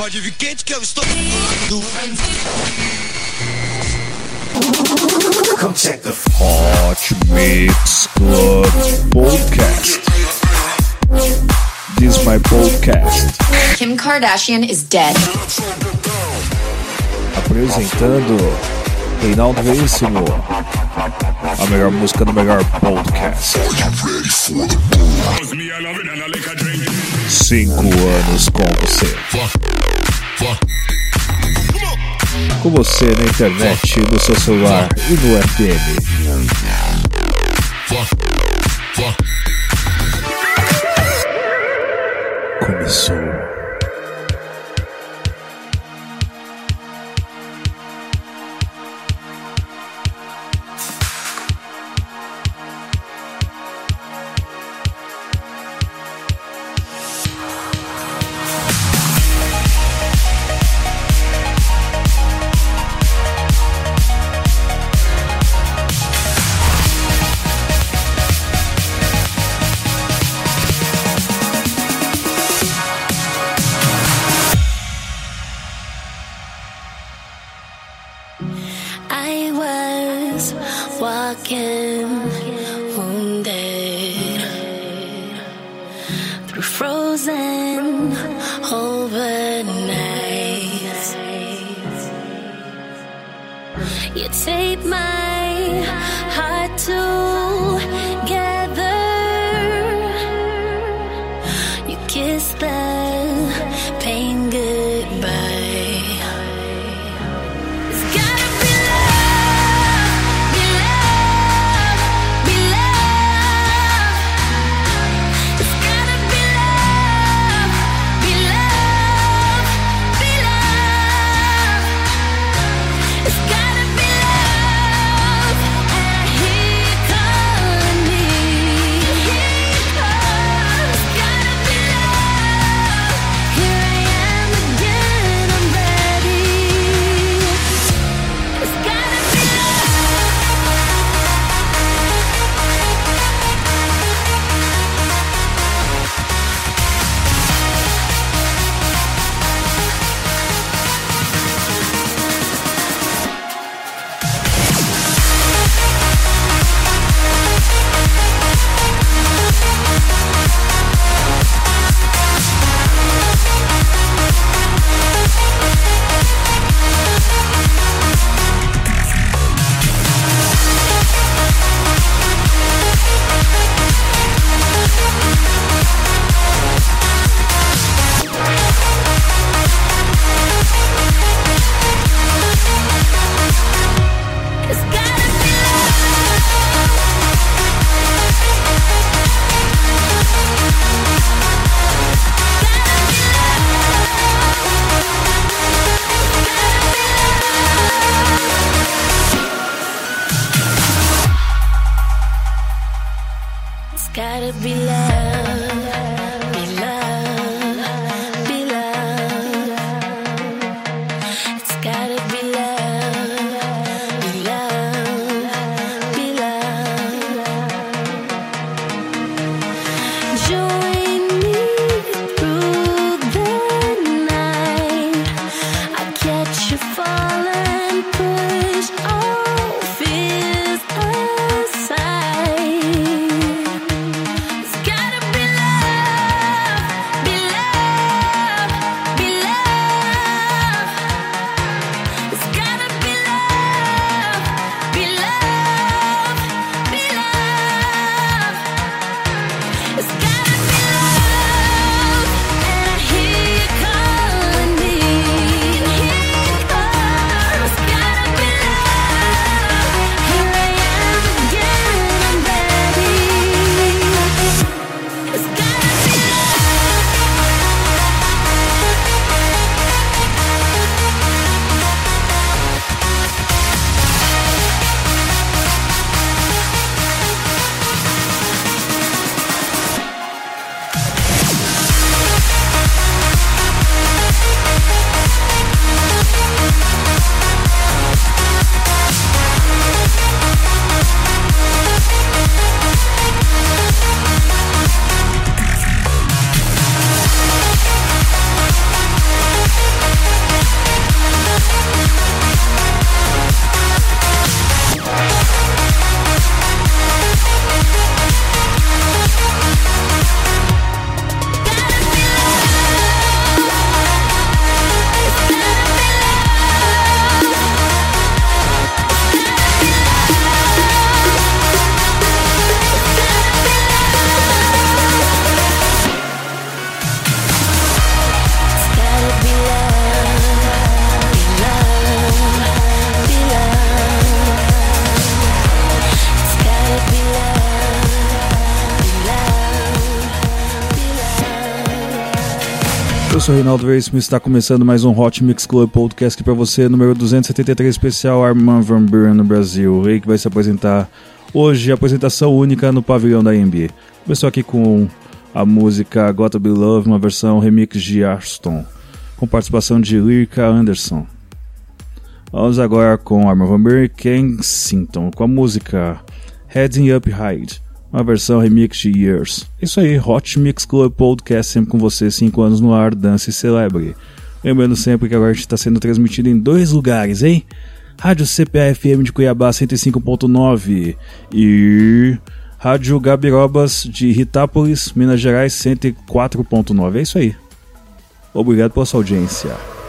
Pode vir quente que eu estou. Hot Mix Club Podcast. This is my podcast. Kim Kardashian is dead. Apresentando Reinaldo Veríssimo. A melhor música do melhor podcast. Cinco anos com você. Com você na internet, no seu celular e no FM. Começou. Pain goodbye. Eu sou Reinaldo Veríssimo e está começando mais um Hot Mix Club Podcast para você, número 273 especial Armand Van Buren no Brasil. O rei que vai se apresentar hoje, apresentação única no pavilhão da NBA. Começou aqui com a música Gotta Be Love, uma versão remix de Arston, com participação de Lyrica Anderson. Vamos agora com Armand Van Buren e Kensington, com a música Heading Up High uma versão remix de Years. Isso aí, Hot Mix Club Podcast sempre com você, 5 anos no ar, dança e celebre. Lembrando sempre que agora a gente está sendo transmitido em dois lugares, hein? Rádio CPA-FM de Cuiabá 105.9 e Rádio Gabirobas de Ritápolis, Minas Gerais 104.9. É isso aí. Obrigado pela sua audiência.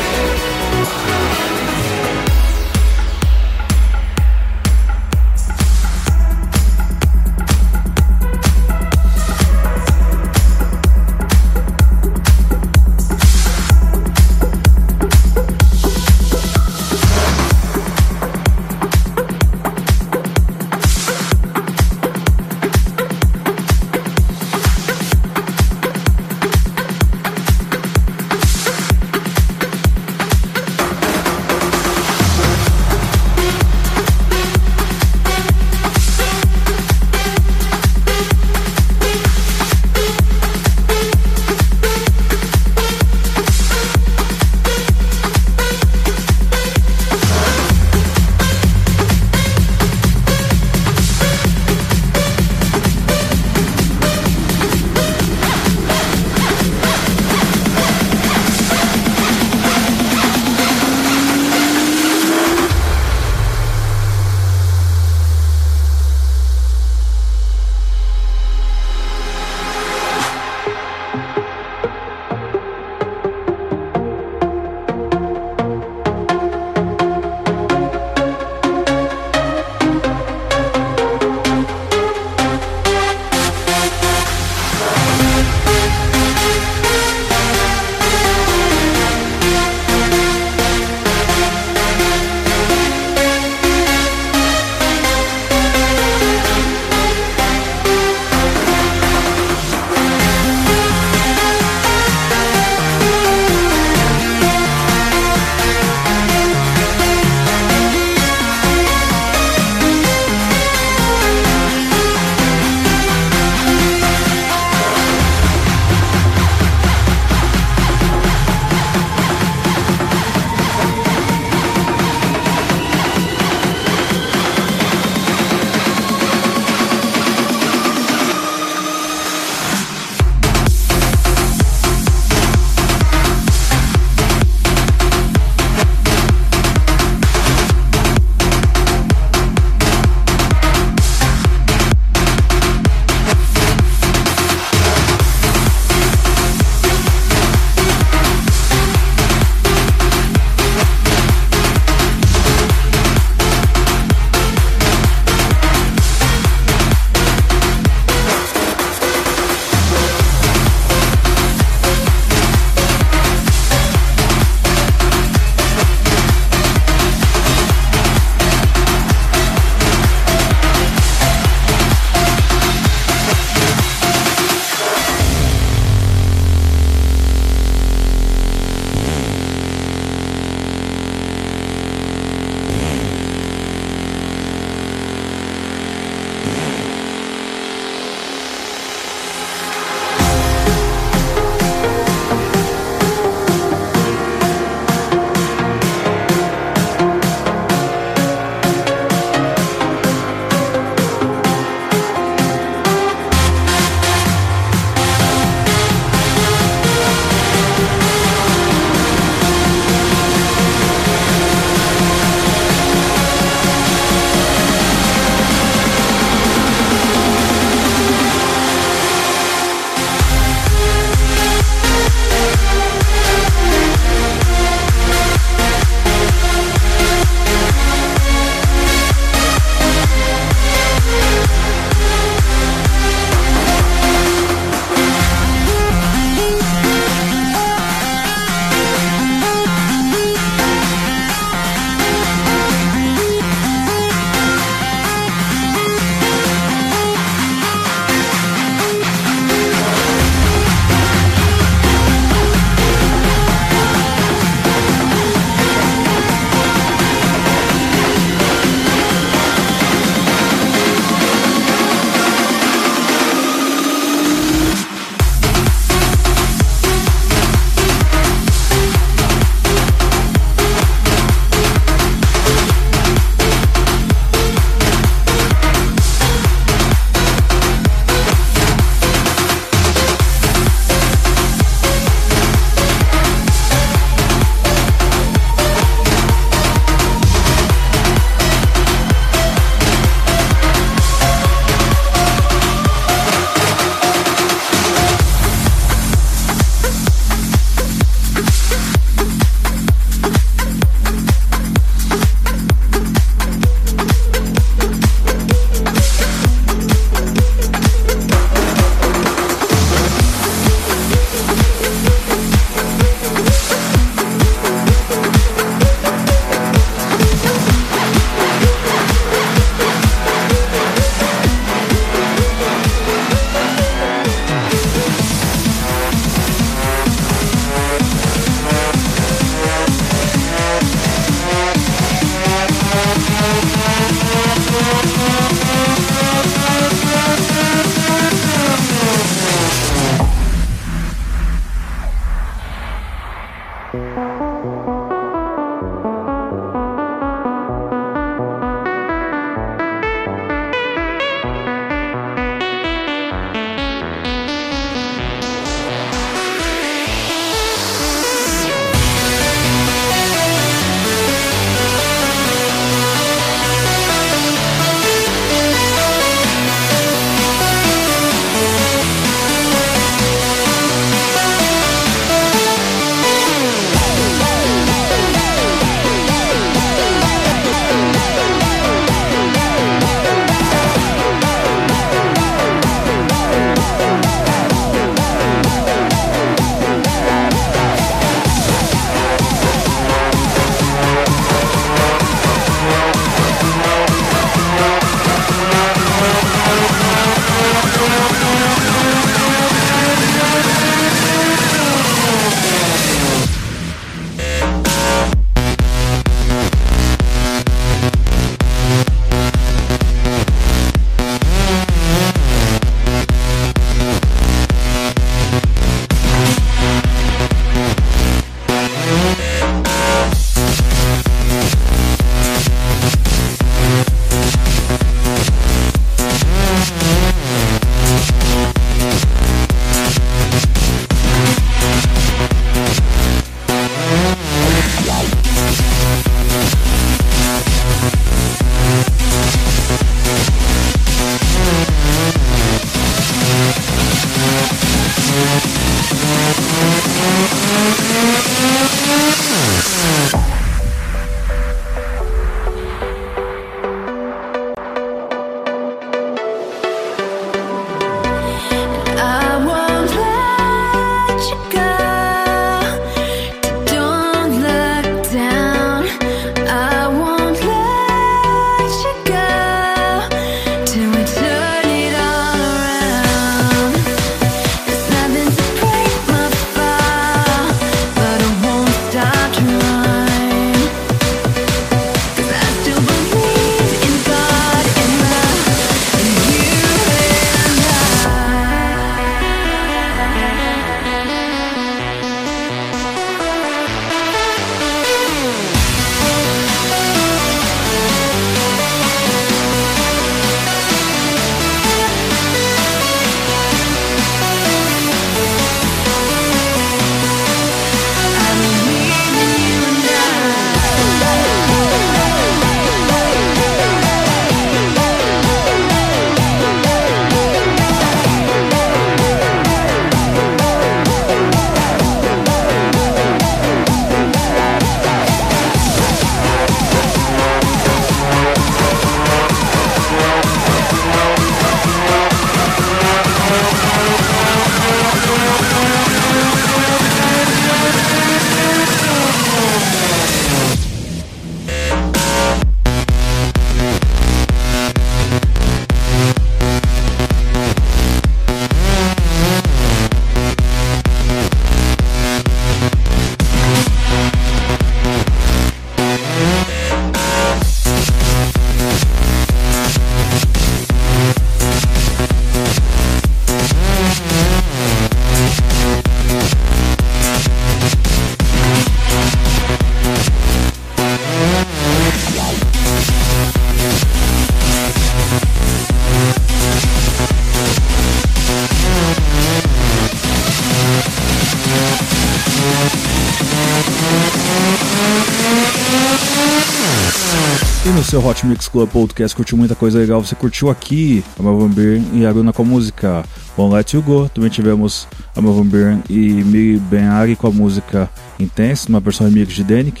Seu Hot Mix Club Podcast curtiu muita coisa legal. Você curtiu aqui a Marvin Byrne e Aruna com a música Won't Let You Go. Também tivemos a Marvin Byrne e Miri Ben Ari com a música Intense, uma versão remix de Danik.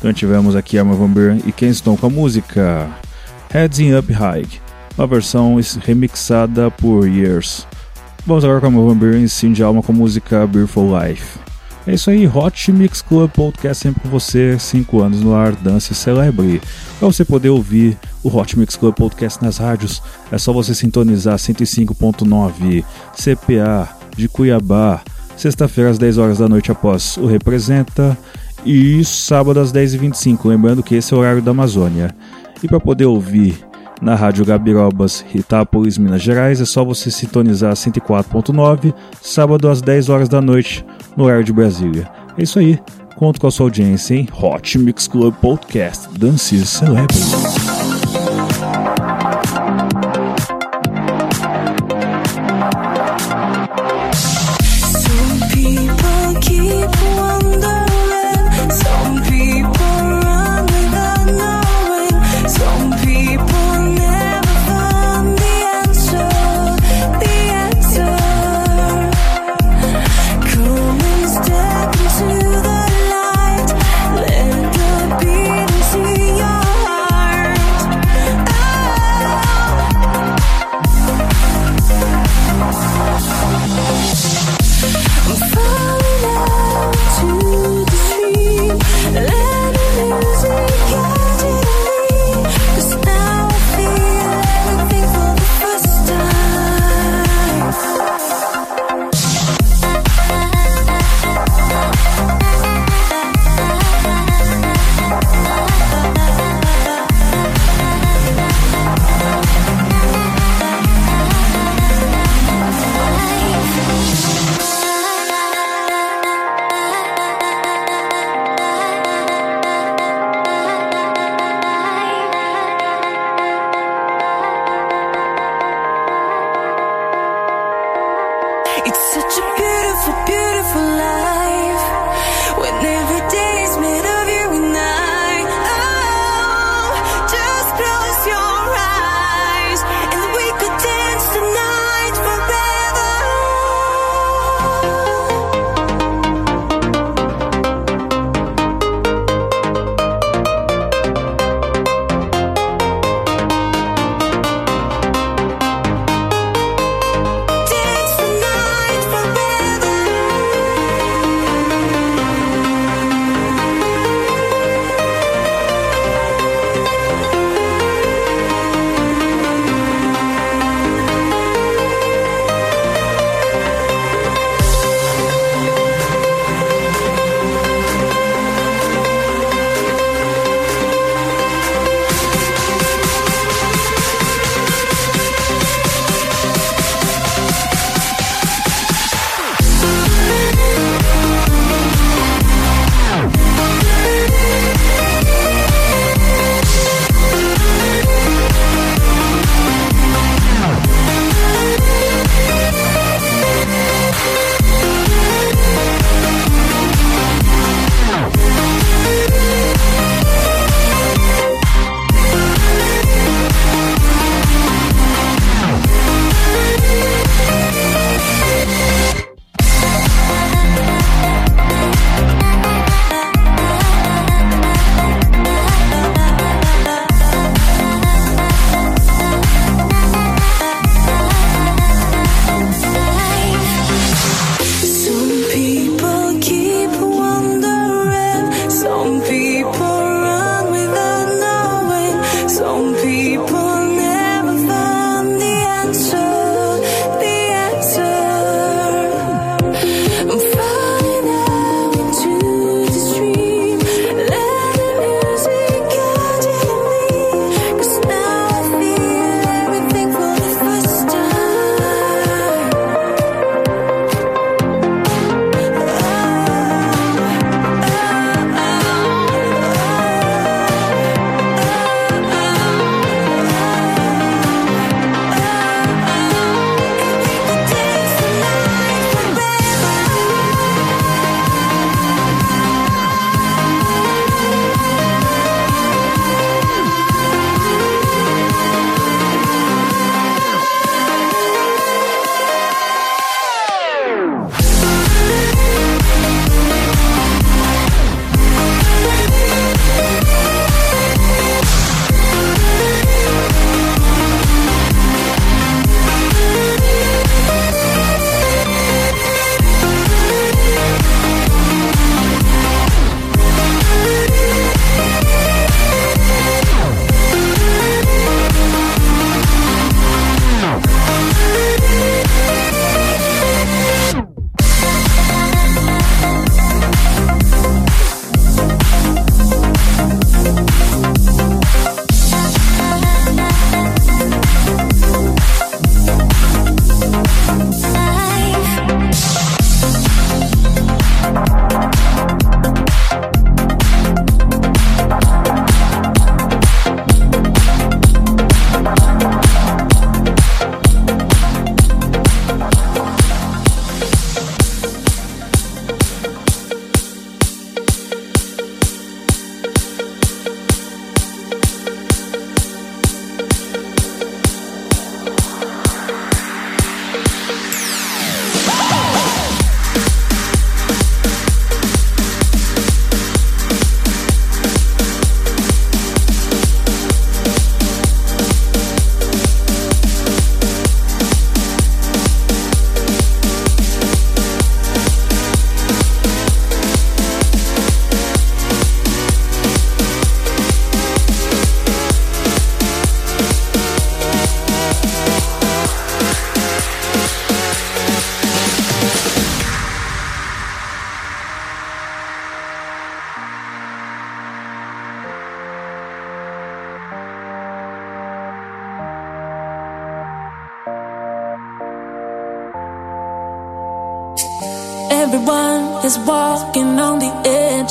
Também tivemos aqui a Marvin Byrne e Kenston com a música Heading Up High, uma versão remixada por Years. Vamos agora com a Marvin Byrne e Cindy Alma com a música Beautiful Life. É isso aí, Hot Mix Club Podcast sempre com você, 5 anos no ar, dance celebre. Para você poder ouvir o Hot Mix Club Podcast nas rádios, é só você sintonizar 105.9 CPA de Cuiabá, sexta-feira às 10 horas da noite após o Representa e sábado às 10h25, lembrando que esse é o horário da Amazônia. E para poder ouvir na Rádio Gabirobas, Itápolis, Minas Gerais, é só você sintonizar 104.9, sábado às 10 horas da noite, no horário de Brasília. É isso aí. Conto com a sua audiência em Hot Mix Club Podcast Dances Celebre.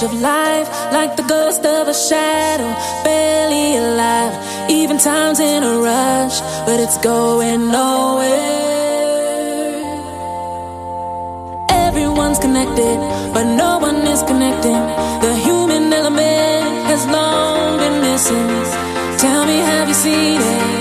Edge of life, like the ghost of a shadow, barely alive. Even time's in a rush, but it's going nowhere. Everyone's connected, but no one is connecting. The human element has long been missing. Tell me, have you seen it?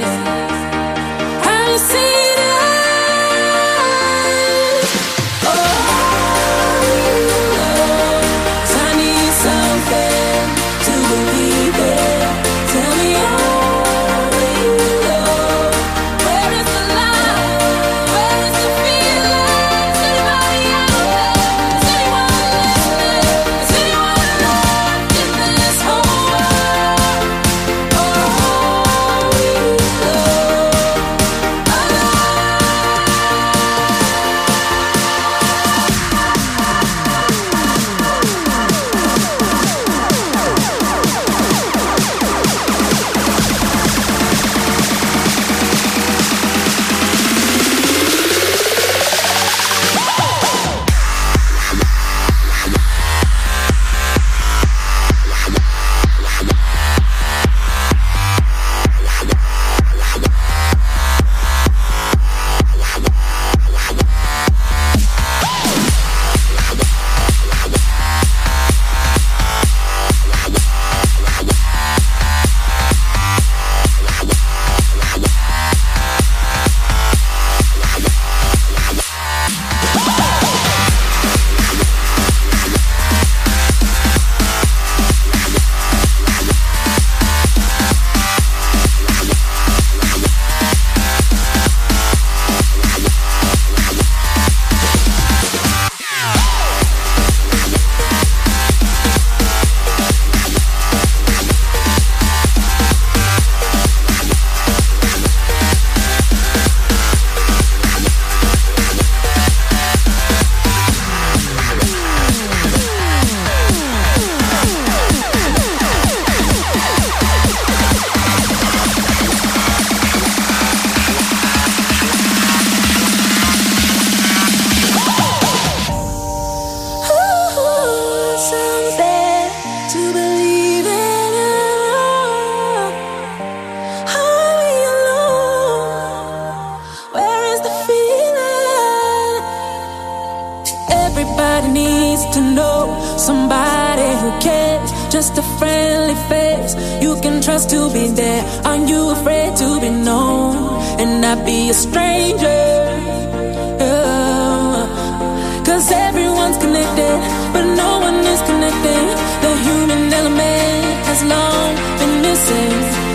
Somebody who cares. Just a friendly face you can trust to be there. Are you afraid to be known and not be a stranger? Cause everyone's connected, but no one is connected. The human element has long been missing.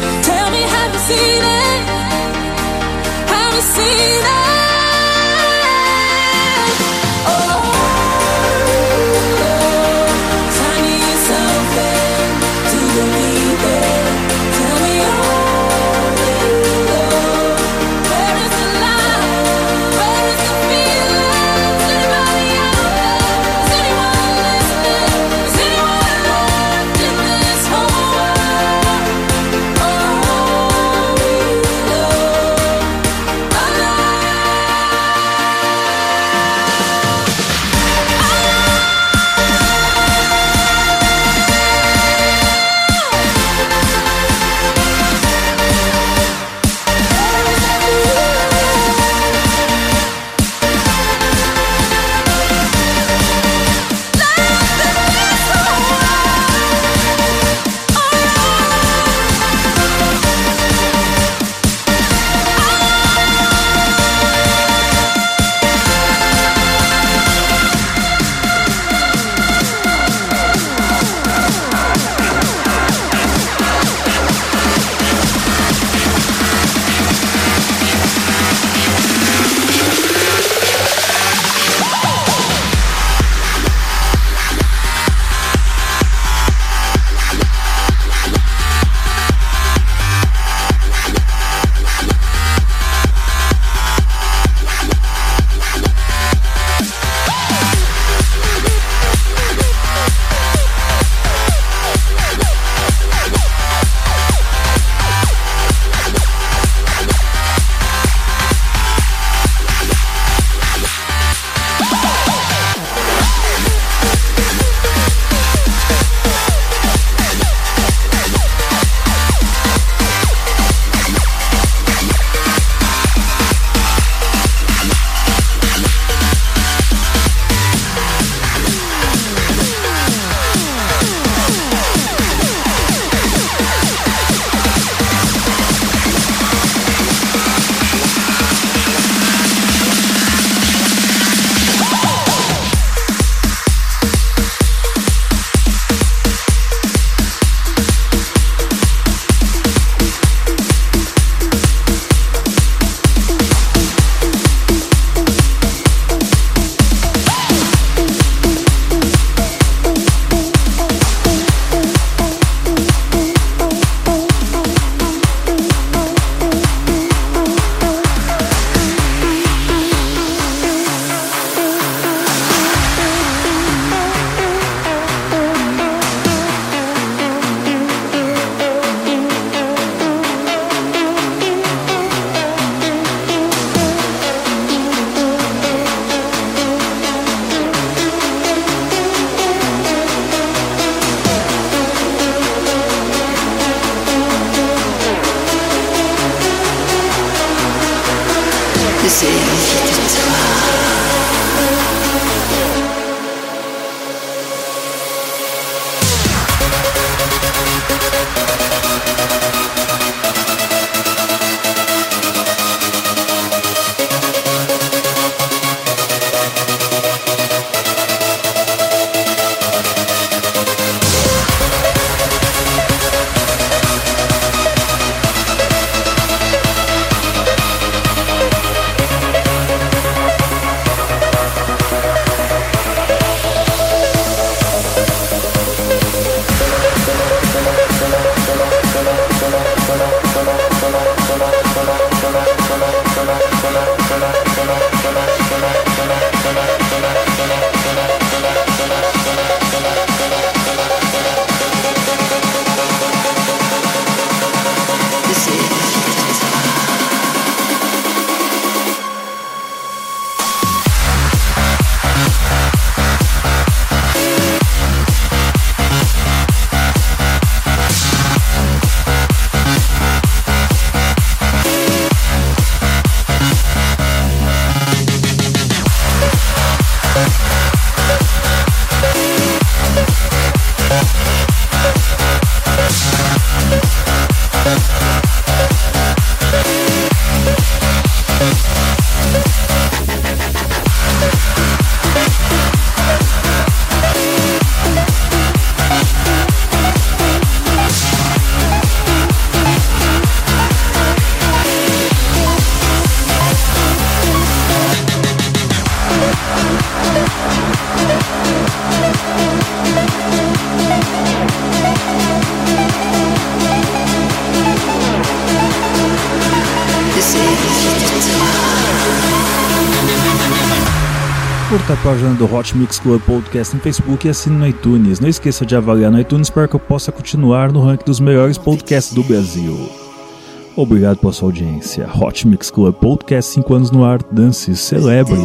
c'est vite toi. Curta a página do Hot Mix Club Podcast no Facebook e assine no iTunes. Não esqueça de avaliar no iTunes para que eu possa continuar no ranking dos melhores podcasts do Brasil. Obrigado pela sua audiência. Hot Mix Club Podcast 5 anos no ar. Dance celebre.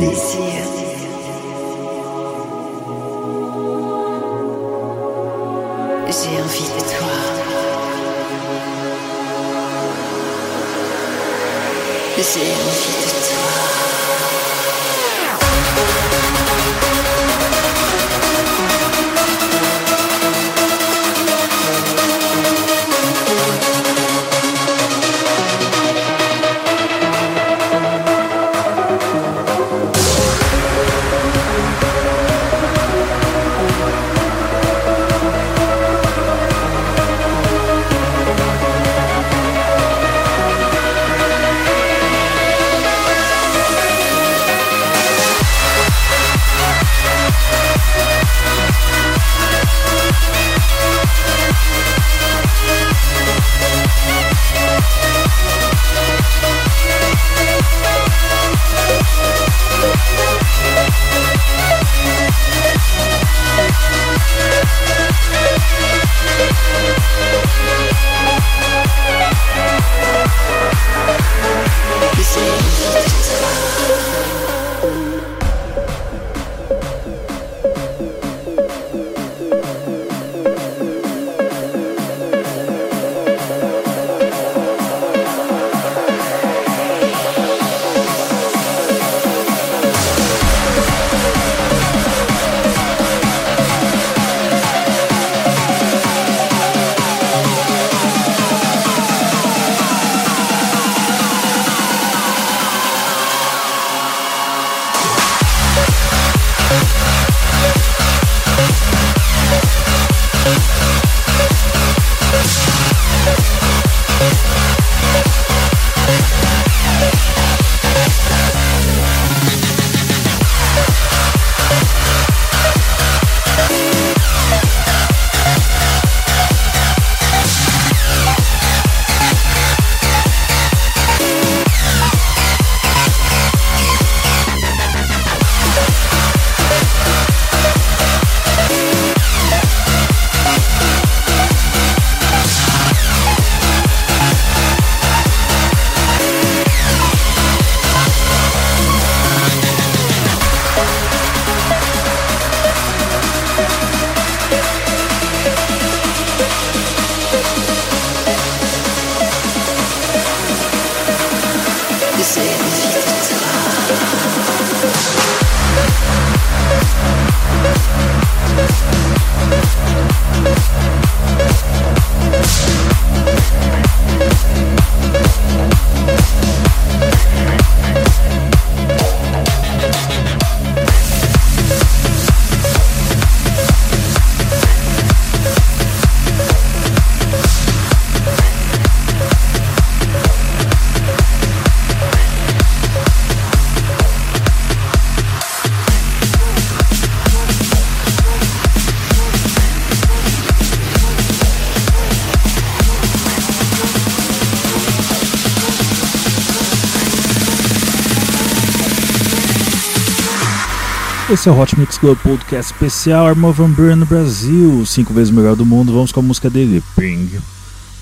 Esse é o Hot Mix Club Podcast especial Arma Van Buren no Brasil, cinco vezes melhor do mundo. Vamos com a música dele, Ping,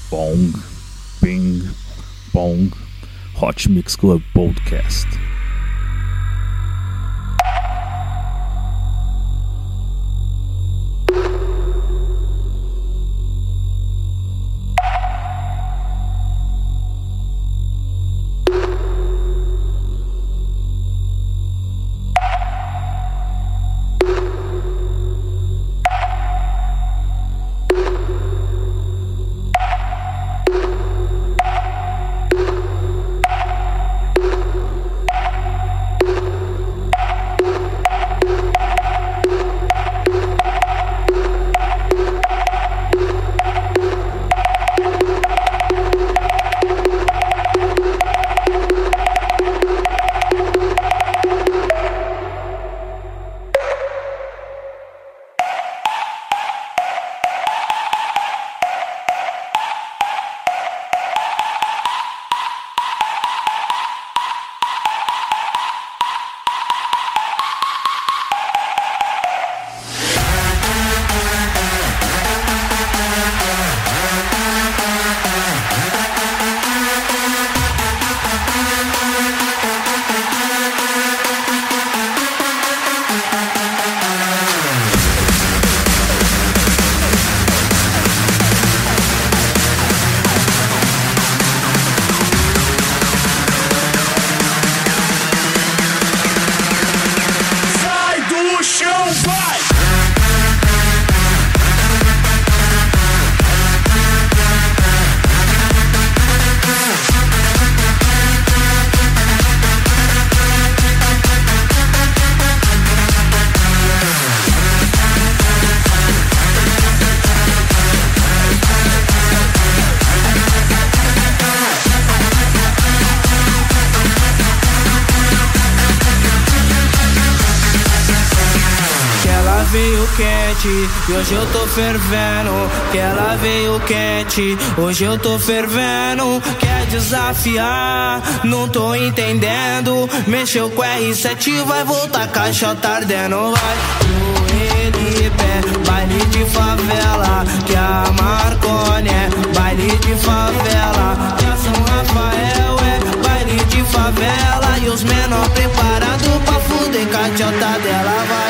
Pong, Ping, Pong, Hot Mix Club Podcast. E hoje eu tô fervendo. Que ela veio quente, hoje eu tô fervendo. Quer desafiar? Não tô entendendo. Mexeu com R7, vai voltar caixa tardendo. Vai pro Elipé, baile de favela. Que a Marconi é baile de favela. Que a São Rafael é baile de favela. E os menor preparados pra fuder cachota dela. Vai.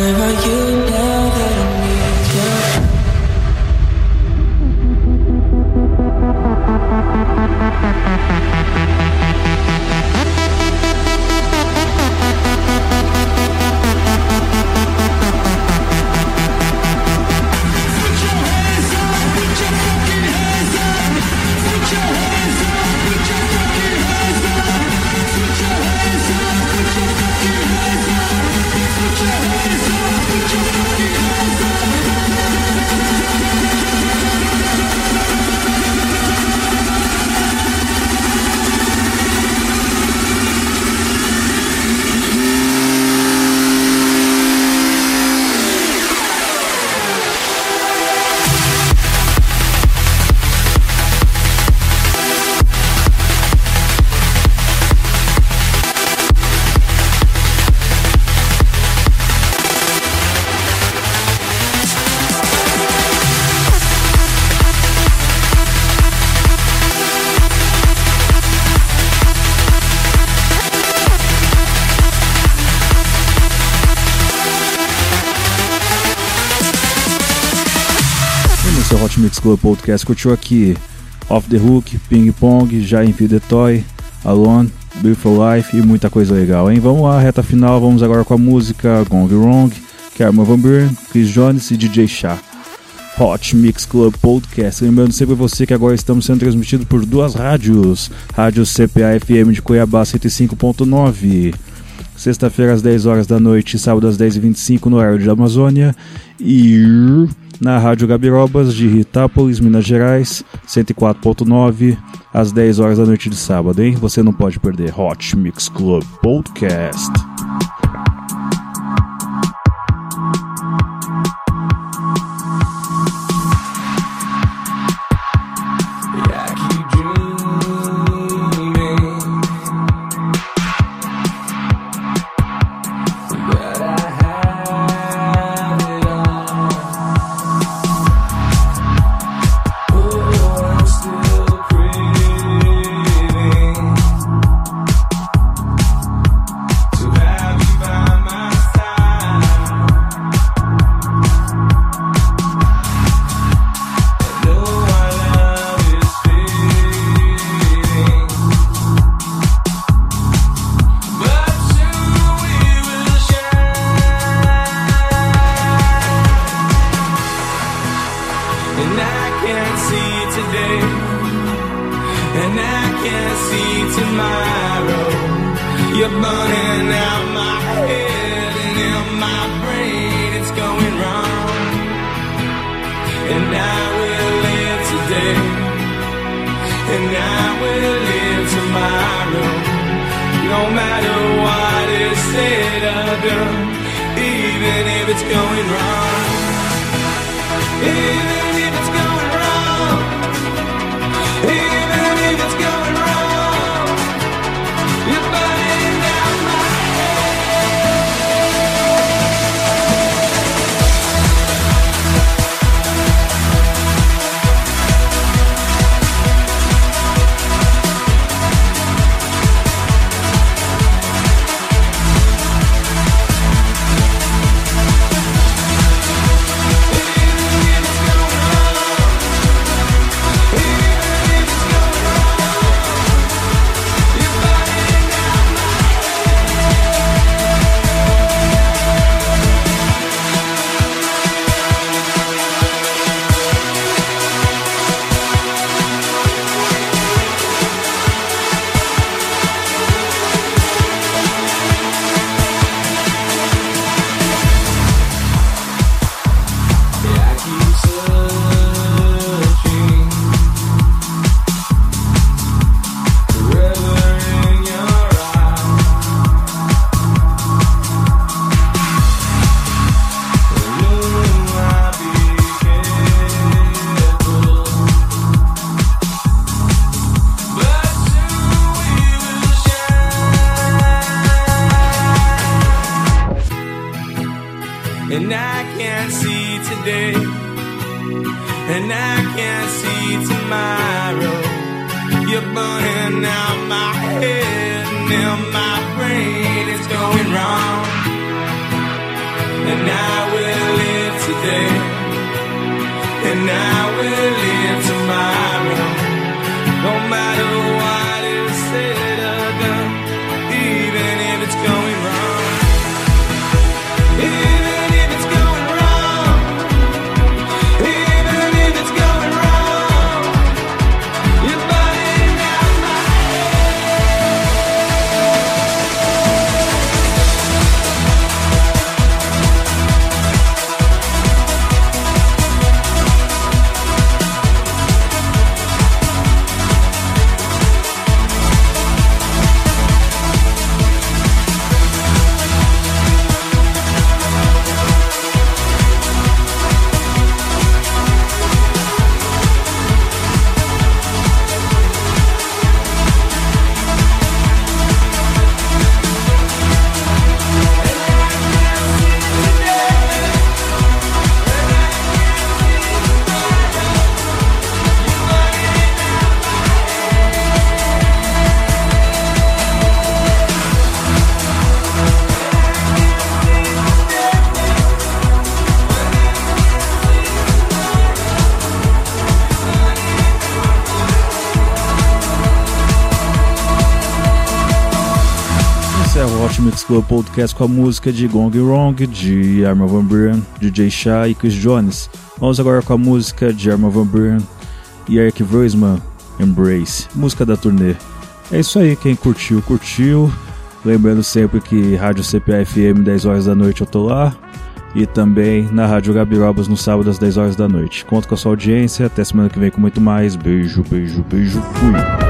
Where are you now that I need you? Club Podcast curtiu aqui Off the Hook, Ping Pong, Já Enfio the Toy, Alone, Beautiful Life e muita coisa legal, hein? Vamos lá, reta final, vamos agora com a música Gone Wrong, Arma Van Buren, Chris Jones e DJ Chá. Hot Mix Club Podcast. Lembrando sempre você que agora estamos sendo transmitidos por duas rádios. Rádio CPA FM de Cuiabá 105.9. Sexta-feira às 10 horas da noite, sábado às 10h25 no horário de Amazônia. E na Rádio Gabirobas de Ritápolis, Minas Gerais, 104.9, às 10 horas da noite de sábado, hein? Você não pode perder Hot Mix Club Podcast. Podcast com a música de Gong Wrong, de Arma Van Buren, DJ Shah e Chris Jones. Vamos agora com a música de Arma Van Buren e Eric Vreusman, Embrace, música da turnê. É isso aí, quem curtiu, curtiu. Lembrando sempre que Rádio CPA FM 10 horas da noite eu tô lá. E também na Rádio Gabirobas no sábado às 10 horas da noite. Conto com a sua audiência. Até semana que vem com muito mais. Beijo, beijo, beijo. Fui.